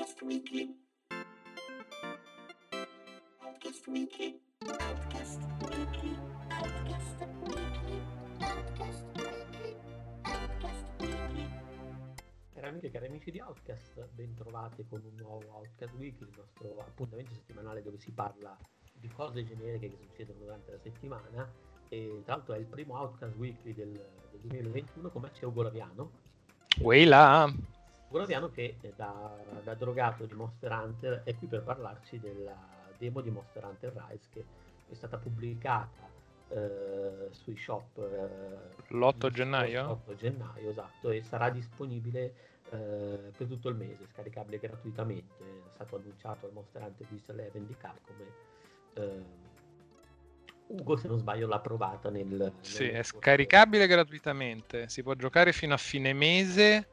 Outcast Weekly. Outcast Weekly. Outcast Weekly. Outcast Weekly. Outcast Weekly. Outcast Weekly. Cari amiche e cari amici di Outcast, bentrovati con un nuovo Outcast Weekly, il nostro appuntamento settimanale dove si parla di cose generiche che succedono durante la settimana e tra l'altro è il primo Outcast Weekly del, del 2021 come c'è Ugo Laviano Laviano che eh, da, da drogato di Monster Hunter è qui per parlarci della demo di Monster Hunter Rise che è stata pubblicata eh, sui shop eh, L'8 il gennaio? 8 gennaio esatto e sarà disponibile eh, per tutto il mese scaricabile gratuitamente è stato annunciato al Monster Hunter Digital Event di Capcom eh, Ugo se non sbaglio l'ha provata nel Sì, nel è scaricabile gratuitamente. Si può giocare fino a fine mese.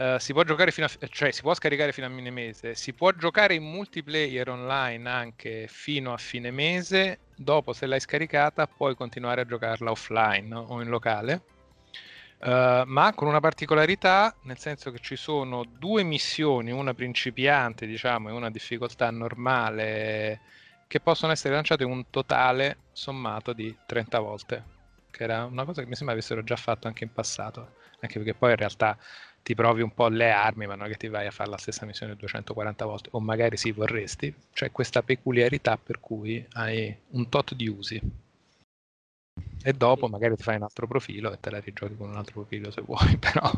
Eh, si può giocare fino a, cioè si può scaricare fino a fine mese. Si può giocare in multiplayer online anche fino a fine mese. Dopo, se l'hai scaricata, puoi continuare a giocarla offline o in locale. Eh, ma con una particolarità, nel senso che ci sono due missioni, una principiante, diciamo, e una difficoltà normale, che possono essere lanciate un totale sommato di 30 volte, che era una cosa che mi sembra avessero già fatto anche in passato, anche perché poi in realtà ti provi un po' le armi, ma non è che ti vai a fare la stessa missione 240 volte, o magari sì vorresti, c'è questa peculiarità per cui hai un tot di usi. E dopo Sì. magari ti fai un altro profilo e te la rigiochi con un altro profilo se vuoi, però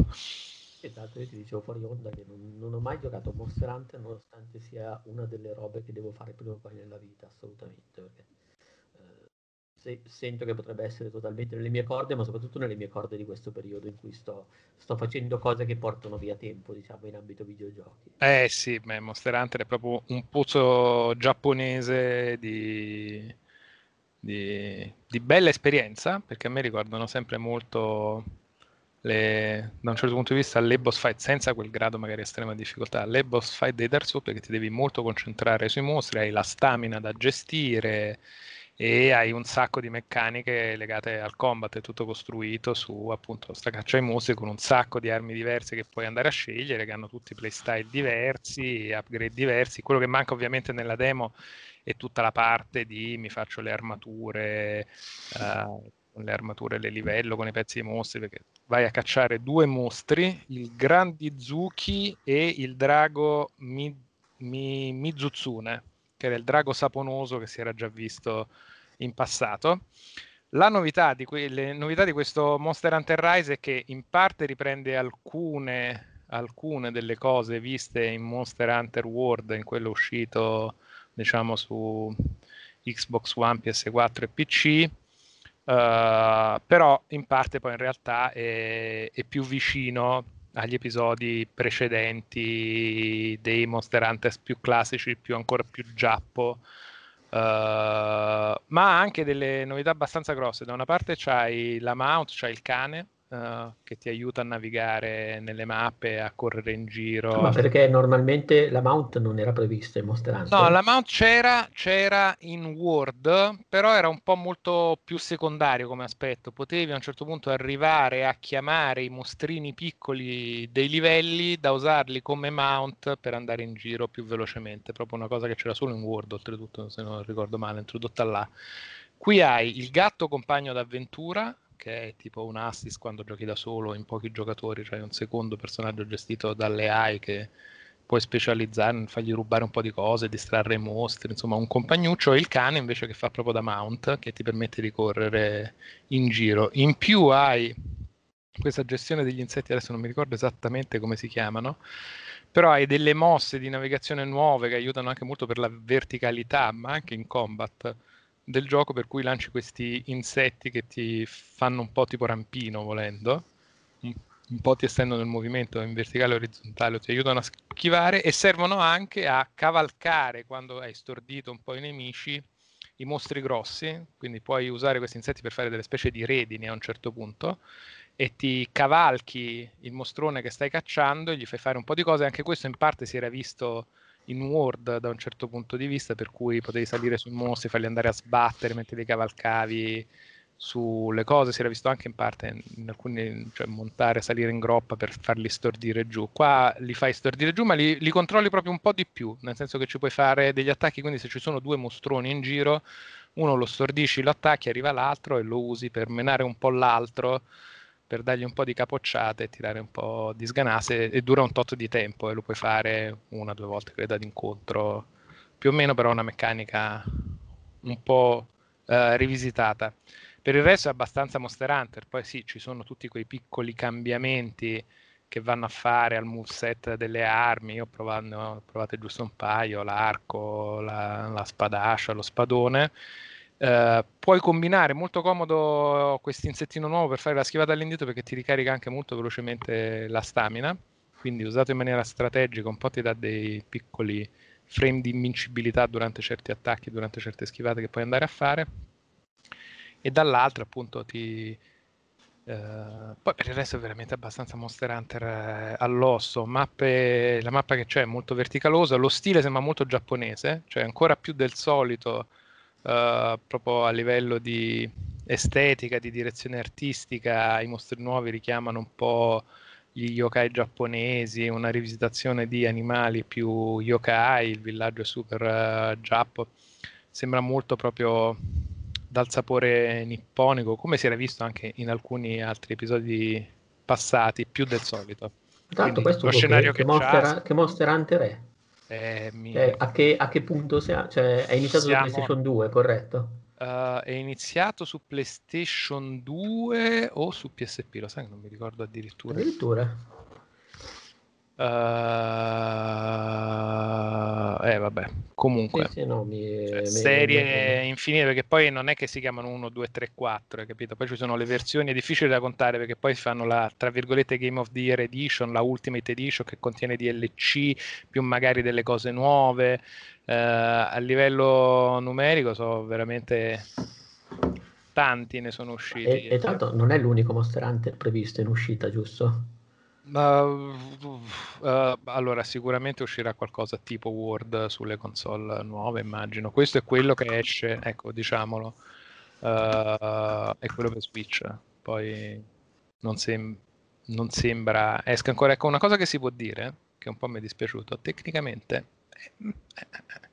Esatto, io ti dicevo fuori onda che non, non ho mai giocato a Monster Hunter nonostante sia una delle robe che devo fare prima o poi nella vita, assolutamente, perché se- sento che potrebbe essere totalmente nelle mie corde, ma soprattutto nelle mie corde di questo periodo in cui sto, sto facendo cose che portano via tempo, diciamo, in ambito videogiochi. Eh sì, beh, Monster Hunter è proprio un pozzo giapponese di, di, di bella esperienza, perché a me ricordano sempre molto, le- da un certo punto di vista, le boss fight, senza quel grado magari estrema difficoltà, le boss fight dei Dark Souls, perché ti devi molto concentrare sui mostri, hai la stamina da gestire e hai un sacco di meccaniche legate al combat, è tutto costruito su appunto sta caccia ai mostri con un sacco di armi diverse che puoi andare a scegliere, che hanno tutti playstyle diversi, upgrade diversi. Quello che manca ovviamente nella demo è tutta la parte di mi faccio le armature, eh, con le armature le livello con i pezzi di mostri, perché vai a cacciare due mostri, il Grandizuki e il drago Mi- Mi- Mizutsune, che era il drago saponoso che si era già visto in passato. La novità di, que- le novità di questo Monster Hunter Rise è che in parte riprende alcune, alcune delle cose viste in Monster Hunter World, in quello uscito diciamo su Xbox One, PS4 e PC. Uh, però in parte poi in realtà è, è più vicino agli episodi precedenti dei Monster Hunter più classici, più ancora più giappo, ma ha anche delle novità abbastanza grosse. Da una parte c'hai la mount, c'hai il cane uh, che ti aiuta a navigare nelle mappe, a correre in giro. Ma perché normalmente la mount non era prevista in Monster Hunter? No, la mount c'era, c'era in Word, però era un po' molto più secondario come aspetto. Potevi a un certo punto arrivare a chiamare i mostrini piccoli dei livelli da usarli come mount per andare in giro più velocemente. Proprio una cosa che c'era solo in Word, oltretutto, se non ricordo male, introdotta là. Qui hai il gatto compagno d'avventura, che è tipo un assist quando giochi da solo in pochi giocatori, cioè un secondo personaggio gestito dalle AI che puoi specializzare, fargli rubare un po' di cose, distrarre i mostri, insomma un compagnuccio e il cane invece che fa proprio da mount che ti permette di correre in giro. In più hai questa gestione degli insetti, adesso non mi ricordo esattamente come si chiamano, però hai delle mosse di navigazione nuove che aiutano anche molto per la verticalità, ma anche in combat del gioco per cui lanci questi insetti che ti fanno un po' tipo rampino volendo, un, po' ti estendono il movimento in verticale e orizzontale, ti aiutano a schivare e servono anche a cavalcare quando hai stordito un po' i nemici i mostri grossi, quindi puoi usare questi insetti per fare delle specie di redini a un certo punto e ti cavalchi il mostrone che stai cacciando e gli fai fare un po' di cose, anche questo in parte si era visto in Word da un certo punto di vista, per cui potevi salire sui mostri, farli andare a sbattere mentre li cavalcavi sulle cose, si era visto anche in parte in alcuni, cioè montare, salire in groppa per farli stordire giù. Qua li fai stordire giù, ma li, li, controlli proprio un po' di più, nel senso che ci puoi fare degli attacchi, quindi se ci sono due mostroni in giro, uno lo stordisci, lo attacchi, arriva l'altro e lo usi per menare un po' l'altro, per dargli un po' di capocciate e tirare un po' di sganase e dura un tot di tempo e lo puoi fare una o due volte, credo, ad incontro. Più o meno però una meccanica un po' eh, rivisitata. Per il resto è abbastanza Monster Hunter, poi sì, ci sono tutti quei piccoli cambiamenti che vanno a fare al moveset delle armi, io ho provato giusto un paio, l'arco, la, la spadascia, lo spadone. Uh, puoi combinare molto comodo questo insettino nuovo per fare la schivata all'indietro perché ti ricarica anche molto velocemente la stamina. Quindi usato in maniera strategica un po' ti dà dei piccoli frame di invincibilità durante certi attacchi durante certe schivate che puoi andare a fare. E dall'altra appunto ti... Uh, poi per il resto è veramente abbastanza Monster Hunter eh, all'osso, mappe, la mappa che c'è è molto verticalosa, lo stile sembra molto giapponese, cioè ancora più del solito uh, proprio a livello di estetica, di direzione artistica, i mostri nuovi richiamano un po' gli yokai giapponesi, una rivisitazione di animali più yokai, il villaggio super uh, giappo, sembra molto proprio dal sapore nipponico, come si era visto anche in alcuni altri episodi passati, più del solito. Tanto questo lo scenario che, che, Monster, che Monster Hunter è? Eh, mi... eh, a, che, a, che, punto sia? Cioè, è iniziato Siamo... su PlayStation 2, corretto? Uh, è iniziato su PlayStation 2 o su PSP, lo sai che non mi ricordo addirittura. Addirittura. Uh, eh vabbè, comunque sì, sì, no, mi, cioè, mi, serie mi... infinite perché poi non è che si chiamano 1, 2, 3, 4, hai capito? Poi ci sono le versioni, è difficile da contare perché poi fanno la tra virgolette Game of the Year Edition, la Ultimate Edition che contiene DLC più magari delle cose nuove. Uh, a livello numerico sono veramente tanti ne sono usciti. E, e tanto non è l'unico Monster Hunter previsto in uscita, giusto? Uh, uh, allora, sicuramente uscirà qualcosa tipo Word sulle console nuove, immagino. Questo è quello che esce, ecco, diciamolo, uh, è quello per Switch. Poi non, sem- non sembra esca ancora. Ecco, una cosa che si può dire, che un po' mi è dispiaciuto, tecnicamente eh, eh, eh,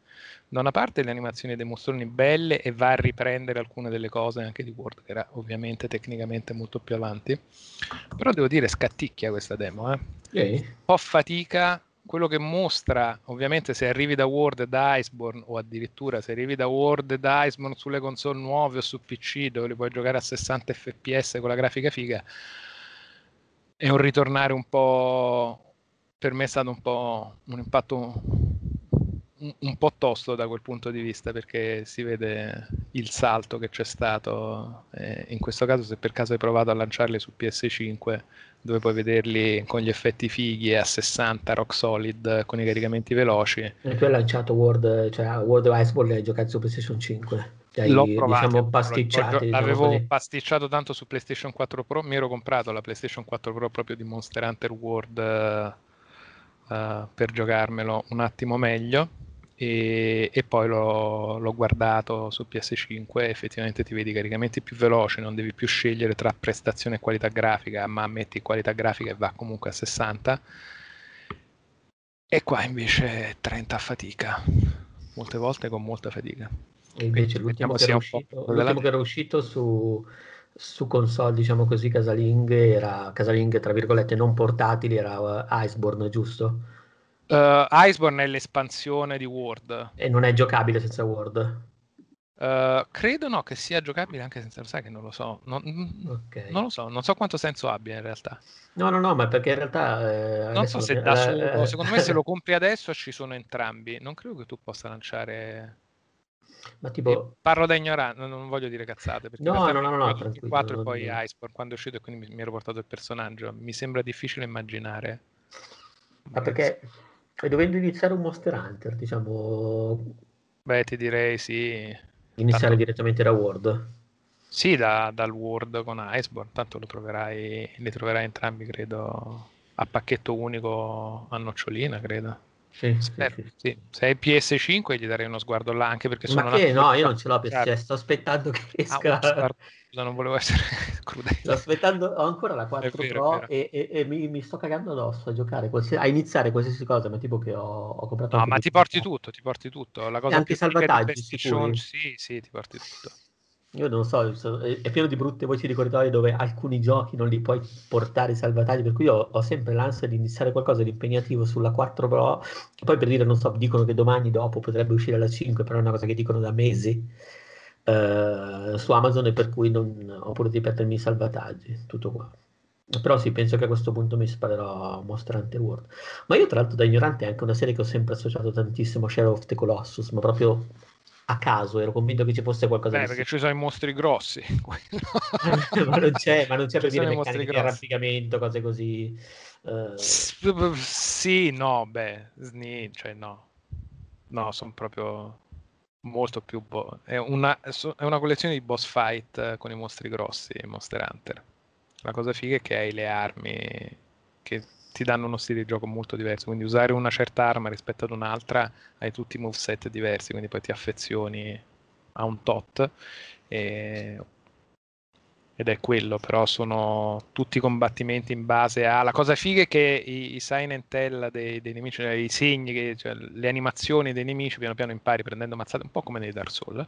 da una parte le animazioni dei mostroni belle e va a riprendere alcune delle cose anche di Word, che era ovviamente tecnicamente molto più avanti, però devo dire scatticchia questa demo, eh. Un po' fatica, quello che mostra, ovviamente se arrivi da Word da Iceborne, o addirittura se arrivi da Word da Iceborne sulle console nuove o su PC, dove li puoi giocare a 60 fps con la grafica figa, è un ritornare un po', per me è stato un po' un impatto un, po' tosto da quel punto di vista perché si vede il salto che c'è stato. Eh, in questo caso, se per caso hai provato a lanciarli su PS5, dove puoi vederli con gli effetti fighi a 60 rock solid con i caricamenti veloci. E tu hai lanciato World, cioè World of Iceborne e hai giocato su PlayStation 5. Hai, L'ho provato, diciamo, pasticciato. Diciamo L'avevo così. pasticciato tanto su PlayStation 4 Pro. Mi ero comprato la PlayStation 4 Pro proprio di Monster Hunter World. Uh, per giocarmelo un attimo meglio e, e poi l'ho, l'ho, guardato su PS5 e effettivamente ti vedi caricamenti più veloci, non devi più scegliere tra prestazione e qualità grafica, ma metti qualità grafica e va comunque a 60. E qua invece 30 a fatica, molte volte con molta fatica. E invece l'ultimo, che era, uscito, l'ultimo che era uscito su, su console, diciamo così, casalinghe, era casalinghe tra virgolette non portatili, era uh, Iceborne, giusto? Uh, Iceborne è l'espansione di Word. E non è giocabile senza Word? Uh, credo no che sia giocabile anche senza lo sai che non lo so. Non, okay. non, lo so, non so quanto senso abbia in realtà. No, no, no, ma perché in realtà. Eh, non so se da solo. Eh, secondo me, se lo compri adesso ci sono entrambi. Non credo che tu possa lanciare. Ma tipo... Io parlo da ignorante, non voglio dire cazzate. Perché no, no, no, no, 4 e poi Iceborne quando è uscito e quindi mi, mi ero portato il personaggio. Mi sembra difficile immaginare. Ma perché e dovendo iniziare un Monster Hunter, diciamo... Beh, ti direi sì. Iniziare tanto... direttamente da World. Sì, da, dal World con Iceborne, tanto lo troverai, li troverai entrambi, credo, a pacchetto unico a nocciolina, credo. Sì, sì, Spero, sì. sì. Se hai PS5 gli darei uno sguardo là, anche perché sono Ma che no, io non ce l'ho perché Certo. cioè, sto aspettando che Ah, esca. Scusa, non volevo essere Sto crudele. aspettando, ho ancora la 4 vero, Pro e, e- e mi, mi sto cagando addosso a giocare, a iniziare qualsiasi cosa, ma tipo che ho, ho comprato No, anche ma ti porti PS4. tutto, ti porti tutto. La E cosa anche figa di salvataggi, sì, sì, ti porti tutto. Io non so, è pieno di brutte voci di corridoio dove alcuni giochi non li puoi portare salvataggi, per cui ho, ho sempre l'ansia di iniziare qualcosa di impegnativo sulla 4 Pro, poi per dire, non so, dicono che domani dopo potrebbe uscire la 5, però è una cosa che dicono da mesi eh, su Amazon e per cui non, ho di perdermi i salvataggi, tutto qua. Però sì, penso che a questo punto mi sparerò Monster Hunter World. Ma io tra l'altro da ignorante è anche una serie che ho sempre associato tantissimo a Shadow of the Colossus, ma proprio a caso, ero convinto che ci fosse qualcosa Beh, perché ci sono i mostri grossi. ma non c'è, ma non c'è per dire meccaniche di arrampicamento, cose così. S- Sì, no, beh, sni, cioè no. No, sono proprio molto più... bo- È una, è una collezione di boss fight eh, con i mostri grossi, Monster Hunter. La cosa figa è che hai le armi che ti danno uno stile di gioco molto diverso, quindi usare una certa arma rispetto ad un'altra hai tutti i moveset diversi, quindi poi ti affezioni a un tot e- ed è quello, però sono tutti combattimenti in base a... La cosa figa è che i, i sign and tell dei, dei nemici, cioè i segni, che- cioè le animazioni dei nemici piano piano impari prendendo mazzate, un po' come nei Dark Souls.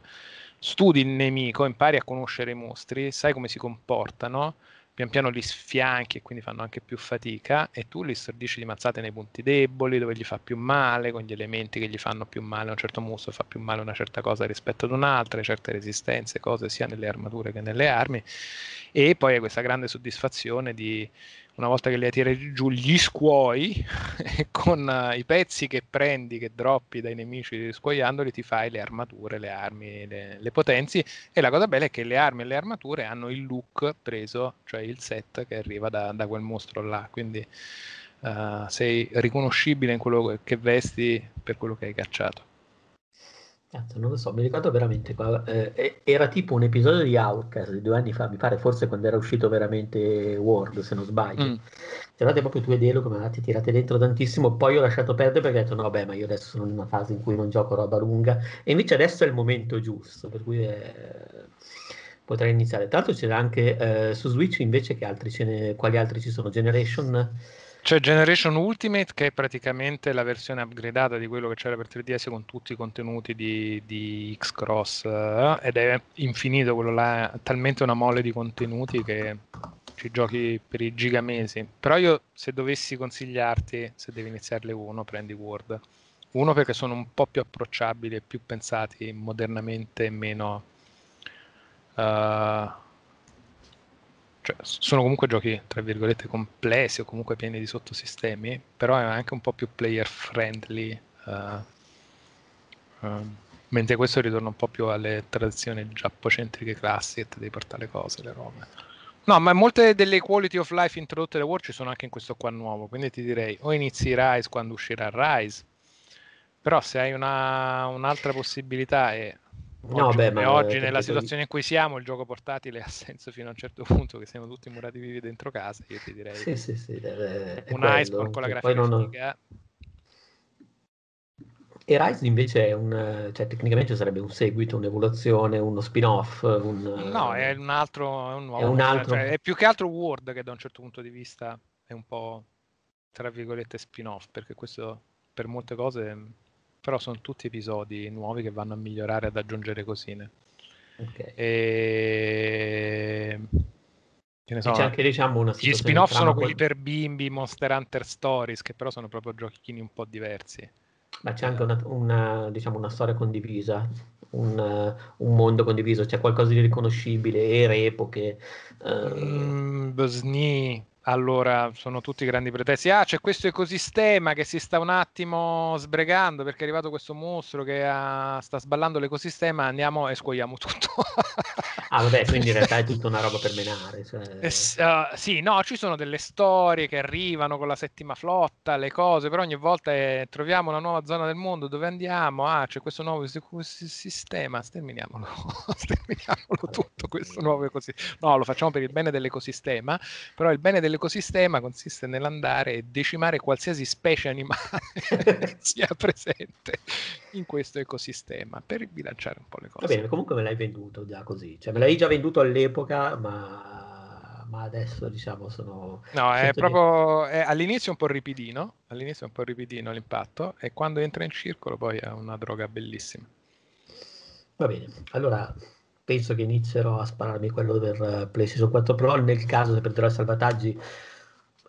Studi il nemico, impari a conoscere i mostri, sai come si comportano, pian piano li sfianchi e quindi fanno anche più fatica e tu li stordisci di mazzate nei punti deboli, dove gli fa più male, con gli elementi che gli fanno più male, un certo mostro fa più male una certa cosa rispetto ad un'altra, certe resistenze, cose sia nelle armature che nelle armi e poi hai questa grande soddisfazione di una volta che li hai tirati giù gli scuoi con eh, i pezzi che prendi, che droppi dai nemici scuoiandoli ti fai le armature, le armi, le, le potenzi e la cosa bella è che le armi e le armature hanno il look preso, cioè il set che arriva da, da quel mostro là, quindi eh, sei riconoscibile in quello che vesti per quello che hai cacciato. Cazzo, non lo so, mi ricordo veramente, eh, era tipo un episodio di Outcast di due anni fa, mi pare forse quando era uscito veramente World, se non sbaglio. Mm. C'erate proprio tu ed Elo come avete tirate dentro tantissimo, poi ho lasciato perdere perché ho detto no, beh, ma io adesso sono in una fase in cui non gioco roba lunga e invece adesso è il momento giusto, per cui eh, potrei iniziare. Tra l'altro c'era anche eh, su Switch invece che altri ne, quali altri ci sono? Generation? C'è Generation Ultimate che è praticamente la versione upgradata di quello che c'era per 3DS con tutti i contenuti di, di X-Cross eh, ed è infinito quello là, ha talmente una mole di contenuti che ci giochi per i gigamesi. Però io se dovessi consigliarti, se devi iniziarle uno, prendi Word. Uno perché sono un po' più approcciabili e più pensati modernamente meno... eh, cioè, sono comunque giochi tra virgolette complessi o comunque pieni di sottosistemi, però è anche un po' più player friendly. eh, ehm, mentre questo ritorna un po' più alle tradizioni giappocentriche classiche, devi portare le cose, le robe. No, ma molte delle quality of life introdotte da War ci sono anche in questo qua nuovo, quindi ti direi o inizi Rise quando uscirà Rise, però se hai una, un'altra possibilità e No, oggi, beh, ma oggi perché nella situazione in cui siamo il gioco portatile ha senso fino a un certo punto che siamo tutti murati vivi dentro casa, io ti direi Sì, sì, sì, eh, è un Iceborne con la grafica non- figa. E Rise invece è un, cioè tecnicamente sarebbe un seguito, un'evoluzione, uno spin-off, un... No, è un altro, è un nuovo, È un altro- cioè, è più che altro Word che da un certo punto di vista è un po' tra virgolette spin-off, perché questo per molte cose però sono tutti episodi nuovi che vanno a migliorare, ad aggiungere cosine. ok. E... Che ne so, c'è anche diciamo una Gli spin-off sono quelli per bimbi, Monster Hunter Stories, che però sono proprio giochini un po' diversi. Ma c'è anche una, una, diciamo, una storia condivisa, un, eh, un mondo condiviso, c'è qualcosa di riconoscibile, ere, epoche. eh, Mm, Bosni, allora sono tutti grandi pretesti. Ah, c'è questo ecosistema che si sta un attimo sbregando perché è arrivato questo mostro che ha- sta sballando l'ecosistema. Andiamo e scuoiamo tutto. Ah, vabbè, quindi in realtà è tutta una roba per menare. Cioè... Eh, uh, sì, no, ci sono delle storie che arrivano con la settima flotta, le cose, però ogni volta è, troviamo una nuova zona del mondo dove andiamo, ah, c'è questo nuovo si- si- sistema, sterminiamolo, sterminiamolo tutto questo nuovo ecosistema. No, lo facciamo per il bene dell'ecosistema, però il bene dell'ecosistema consiste nell'andare e decimare qualsiasi specie animale che sia presente in questo ecosistema per bilanciare un po' le cose. Va bene, comunque me l'hai venduto già così. Cioè, me l'avevi già venduto all'epoca, ma, ma adesso diciamo sono... No, è proprio è- all'inizio è un po' ripidino, all'inizio è un po' ripidino l'impatto e quando entra in circolo poi è una droga bellissima. Va bene, allora penso che inizierò a spararmi quello per PlayStation 4 Pro. Nel caso se prenderò i salvataggi,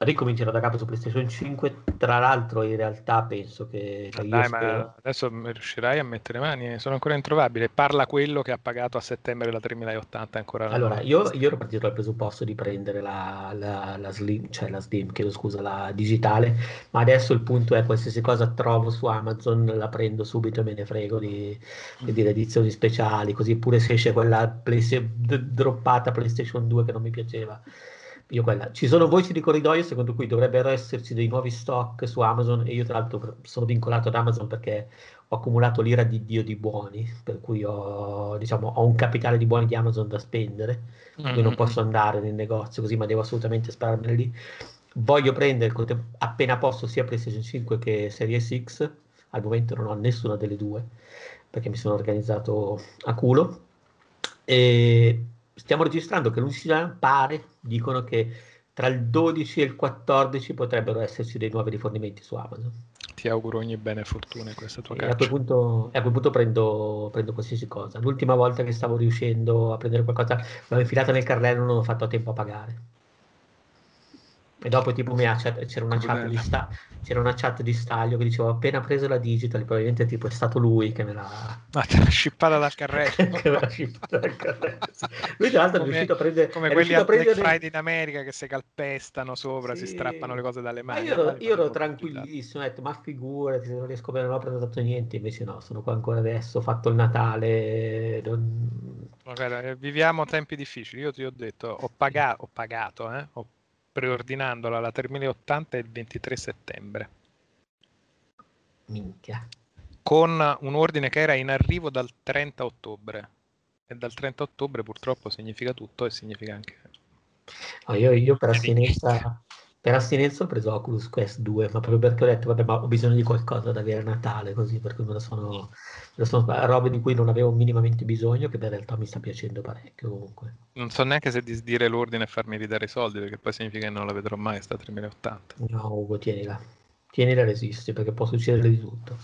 ricomincerò da capo su PlayStation 5. Tra l'altro, in realtà penso che cioè, io Dai, spero- adesso riuscirai a mettere mani? Sono ancora introvabile. Parla quello che ha pagato a settembre la 3080 ancora. Allora, io, io ero partito dal presupposto di prendere la, la- la Slim, cioè la Slim, chiedo scusa, la digitale, ma adesso il punto è qualsiasi cosa trovo su Amazon la prendo subito e me ne frego di, di dire edizioni speciali, così pure se esce quella d- droppata PlayStation 2 che non mi piaceva. Io quella. Ci sono voci di corridoio secondo cui dovrebbero esserci dei nuovi stock su Amazon e io tra l'altro sono vincolato ad Amazon perché ho accumulato l'ira di Dio di buoni, per cui ho, diciamo, ho un capitale di buoni di Amazon da spendere, per cui non Mm, posso andare nel negozio così, ma devo assolutamente spararmene lì. Voglio prendere appena posso sia PlayStation 5 che Series X, al momento non ho nessuna delle due, perché mi sono organizzato a culo. E stiamo registrando che l'uscita pare, dicono che tra il 12 e il 14 potrebbero esserci dei nuovi rifornimenti su Amazon. Ti auguro ogni bene e fortuna in questa tua E a quel punto, e a quel punto prendo, prendo qualsiasi cosa. L'ultima volta che stavo riuscendo a prendere qualcosa, l'avevo infilata nel carrello, non ho fatto a tempo a pagare. E dopo tipo chat- c'era una, chat di Bello. sta- c'era una chat di staglio che diceva appena preso la digital, probabilmente tipo è stato lui che me l'ha, Ma te l'ha scippata dal carrello. che me l'ha shippata dal carrello. sì. Lui tra l'altro è Come- riuscito a prendere... Come è quelli a Black prendere- Friday in America che si calpestano sopra, si Sì. strappano le cose dalle Ma mani. io ero, io ero tranquillissimo, ho detto, ma figurati, se non riesco a prendere, non ho prenotato niente, invece no, sono qua ancora adesso, ho fatto il Natale, non- Ma guarda, viviamo tempi difficili. Io ti ho detto, ho, paga- ho pagato, eh, ho preordinandola la 3080 il 23 settembre, minchia. con un ordine che era in arrivo dal 30 ottobre. E dal 30 ottobre purtroppo significa tutto e significa anche... No, io, io per astinenza, per astinenza ho preso Oculus Quest 2, ma proprio perché ho detto, vabbè, ma ho bisogno di qualcosa da avere a Natale, così, per cui me la sono, me sono robe di cui non avevo minimamente bisogno, che in realtà mi sta piacendo parecchio comunque. Non so neanche se disdire l'ordine e farmi ridare i soldi, perché poi significa che non la vedrò mai, sta 3080. No, Ugo, tienila. Tienila resisti, perché può succedere di tutto.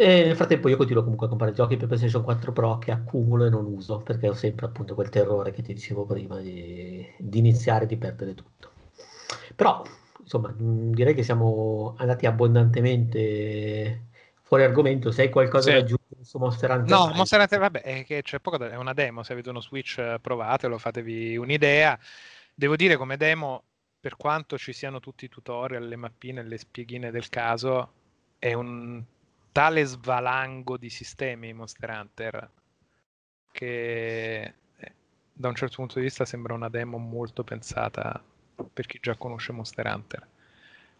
E nel frattempo io continuo comunque a comprare giochi per PlayStation 4 Pro che accumulo e non uso, perché ho sempre appunto quel terrore che ti dicevo prima di, di iniziare e di perdere tutto. Però, insomma, mh, direi che siamo andati abbondantemente fuori argomento. Se hai qualcosa Sì. da aggiungere su Monster Hunter, No. Monster Hunter, vabbè, è che c'è poco da... è una demo, se avete uno Switch eh, provatelo, fatevi un'idea. Devo dire come demo, per quanto ci siano tutti i tutorial, le mappine, le spieghine del caso, è un tale svalango di sistemi Monster Hunter che eh, da un certo punto di vista sembra una demo molto pensata per chi già conosce Monster Hunter.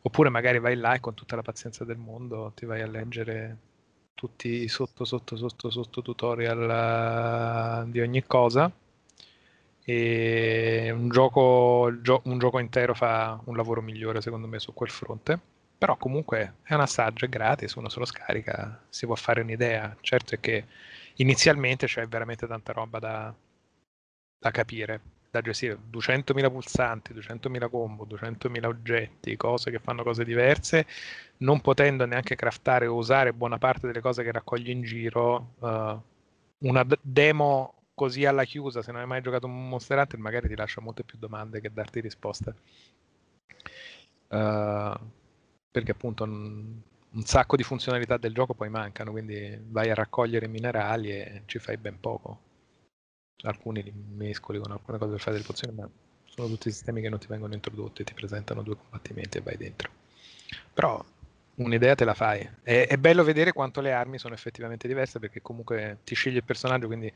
Oppure magari vai là e con tutta la pazienza del mondo ti vai a leggere tutti i sotto sotto sotto sotto tutorial eh, di ogni cosa e un gioco, un gioco intero fa un lavoro migliore secondo me su quel fronte però comunque è un assaggio, è gratis, uno se lo scarica, si può fare un'idea certo è che inizialmente c'è veramente tanta roba da, da capire da gestire 200.000 pulsanti, 200.000 combo, 200.000 oggetti, cose che fanno cose diverse non potendo neanche craftare o usare buona parte delle cose che raccogli in giro, eh, una d- demo così alla chiusa, se non hai mai giocato un Monster Hunter, magari ti lascia molte più domande che darti risposte. Eh, perché appunto un, un sacco di funzionalità del gioco poi mancano, quindi vai a raccogliere minerali e ci fai ben poco. Alcuni li mescoli con alcune cose per fare delle pozioni, ma sono tutti sistemi che non ti vengono introdotti, ti presentano due combattimenti e vai dentro. Però un'idea te la fai. È, è, bello vedere quanto le armi sono effettivamente diverse perché comunque ti scegli il personaggio, quindi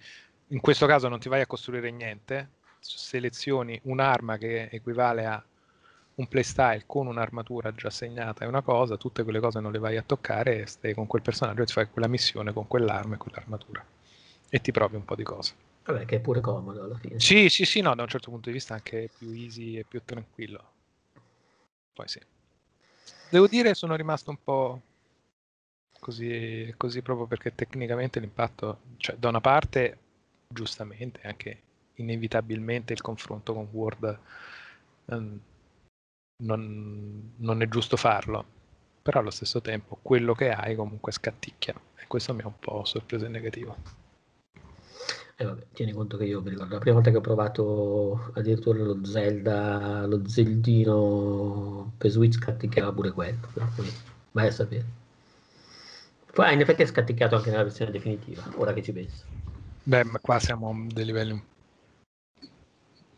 in questo caso non ti vai a costruire niente, selezioni un'arma che equivale a un playstyle con un'armatura già segnata è una cosa, tutte quelle cose non le vai a toccare e stai con quel personaggio e ti fai quella missione con quell'arma e quell'armatura e ti provi un po' di cose. Vabbè, che è pure comodo alla fine. Sì, sì, sì, no, da un certo punto di vista anche più easy e più tranquillo. Poi sì. Devo dire sono rimasto un po' così, così proprio perché tecnicamente l'impatto, cioè da una parte giustamente anche inevitabilmente il confronto con Word um, non, non, è giusto farlo, però allo stesso tempo quello che hai comunque scatticchia e questo mi ha un po' sorpreso in negativo. E vabbè, tieni conto che io mi ricordo la prima volta che ho provato addirittura lo Zelda, lo Zeldino per Switch scatticchiava pure quello, quindi vai a sapere. Poi in effetti è scatticchiato anche nella versione definitiva, ora che ci penso. Beh, ma qua siamo a dei livelli un,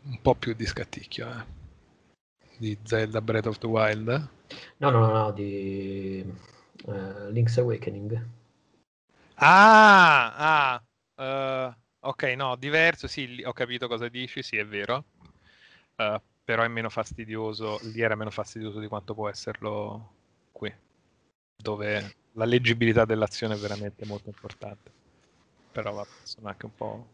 un po' più di scatticchio, eh di Zelda Breath of the Wild? No, no, no, no di uh, Link's Awakening. Ah, ah uh, ok, no, diverso, sì, ho capito cosa dici, sì, è vero. Uh, però è meno fastidioso, lì era meno fastidioso di quanto può esserlo qui, dove la leggibilità dell'azione è veramente molto importante. Però vabbè, sono anche un po'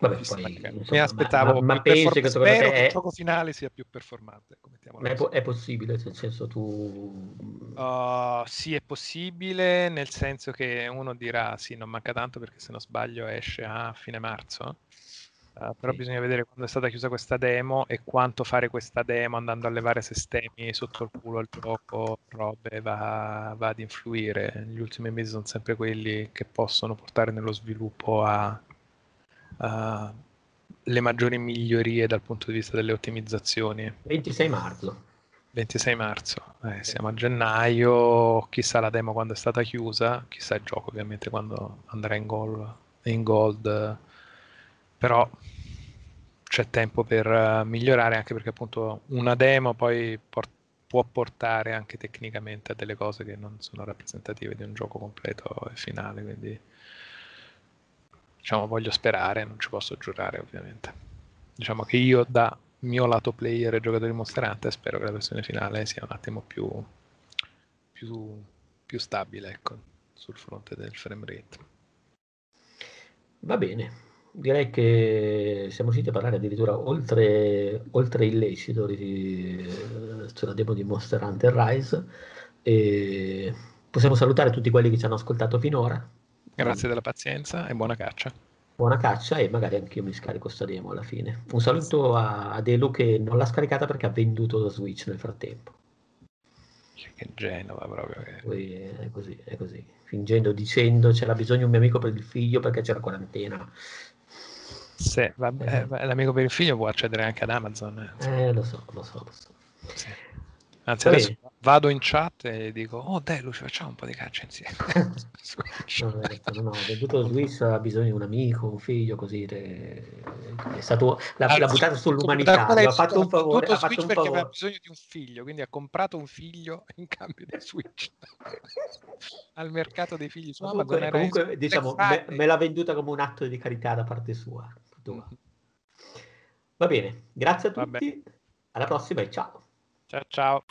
Vabbè, poi, insomma, mi aspettavo ma, ma penso che spero che il gioco finale sia più performante ma è, po- è, possibile nel senso tu uh, sì è possibile nel senso che uno dirà sì non manca tanto perché se non sbaglio esce a fine marzo uh, però sì. bisogna vedere quando è stata chiusa questa demo e quanto fare questa demo andando a levare sistemi sotto il culo al gioco robe va, va ad influire. Gli ultimi mesi sono sempre quelli che possono portare nello sviluppo a uh, le maggiori migliorie dal punto di vista delle ottimizzazioni. 26 marzo. 26 marzo, eh, siamo a gennaio, chissà la demo quando è stata chiusa, chissà il gioco ovviamente quando andrà in, goal, in gold, però c'è tempo per uh, migliorare anche perché appunto una demo poi port- può portare anche tecnicamente a delle cose che non sono rappresentative di un gioco completo e finale, quindi diciamo, voglio sperare, non ci posso giurare ovviamente. Diciamo che io da mio lato player e giocatore mostrante spero che la versione finale sia un attimo più, più, più stabile ecco, sul fronte del frame rate. Va bene, direi che siamo riusciti a parlare addirittura oltre, oltre illecito di, sulla demo di Monster Hunter Rise e possiamo salutare tutti quelli che ci hanno ascoltato finora Grazie della pazienza e buona caccia. Buona caccia e magari anche io mi scarico sta demo alla fine. Un saluto a, a Delu che non l'ha scaricata perché ha venduto la Switch nel frattempo. Che Genova proprio. Che... Poi è così, è così. Fingendo, dicendo c'era bisogno un mio amico per il figlio perché c'era quarantena. Sì, vabbè, eh. l'amico per il figlio può accedere anche ad Amazon. Eh, eh lo so, lo so, lo so. Sì. Anzi, adesso vado in chat e dico, oh dai Lucio, facciamo un po' di caccia insieme. no, no, no, ho veduto Luis ha bisogno di un amico, un figlio, così. È stato, l'ha, allora, l'ha buttato sull'umanità, ha fatto un favore. Ha fatto un perché favore. aveva bisogno di un figlio, quindi ha comprato un figlio in cambio di Switch. Al mercato dei figli su. Comunque, comunque diciamo, me, me, l'ha venduta come un atto di carità da parte sua. Mm-hmm. Va bene, grazie a tutti, alla prossima e ciao. Ciao ciao.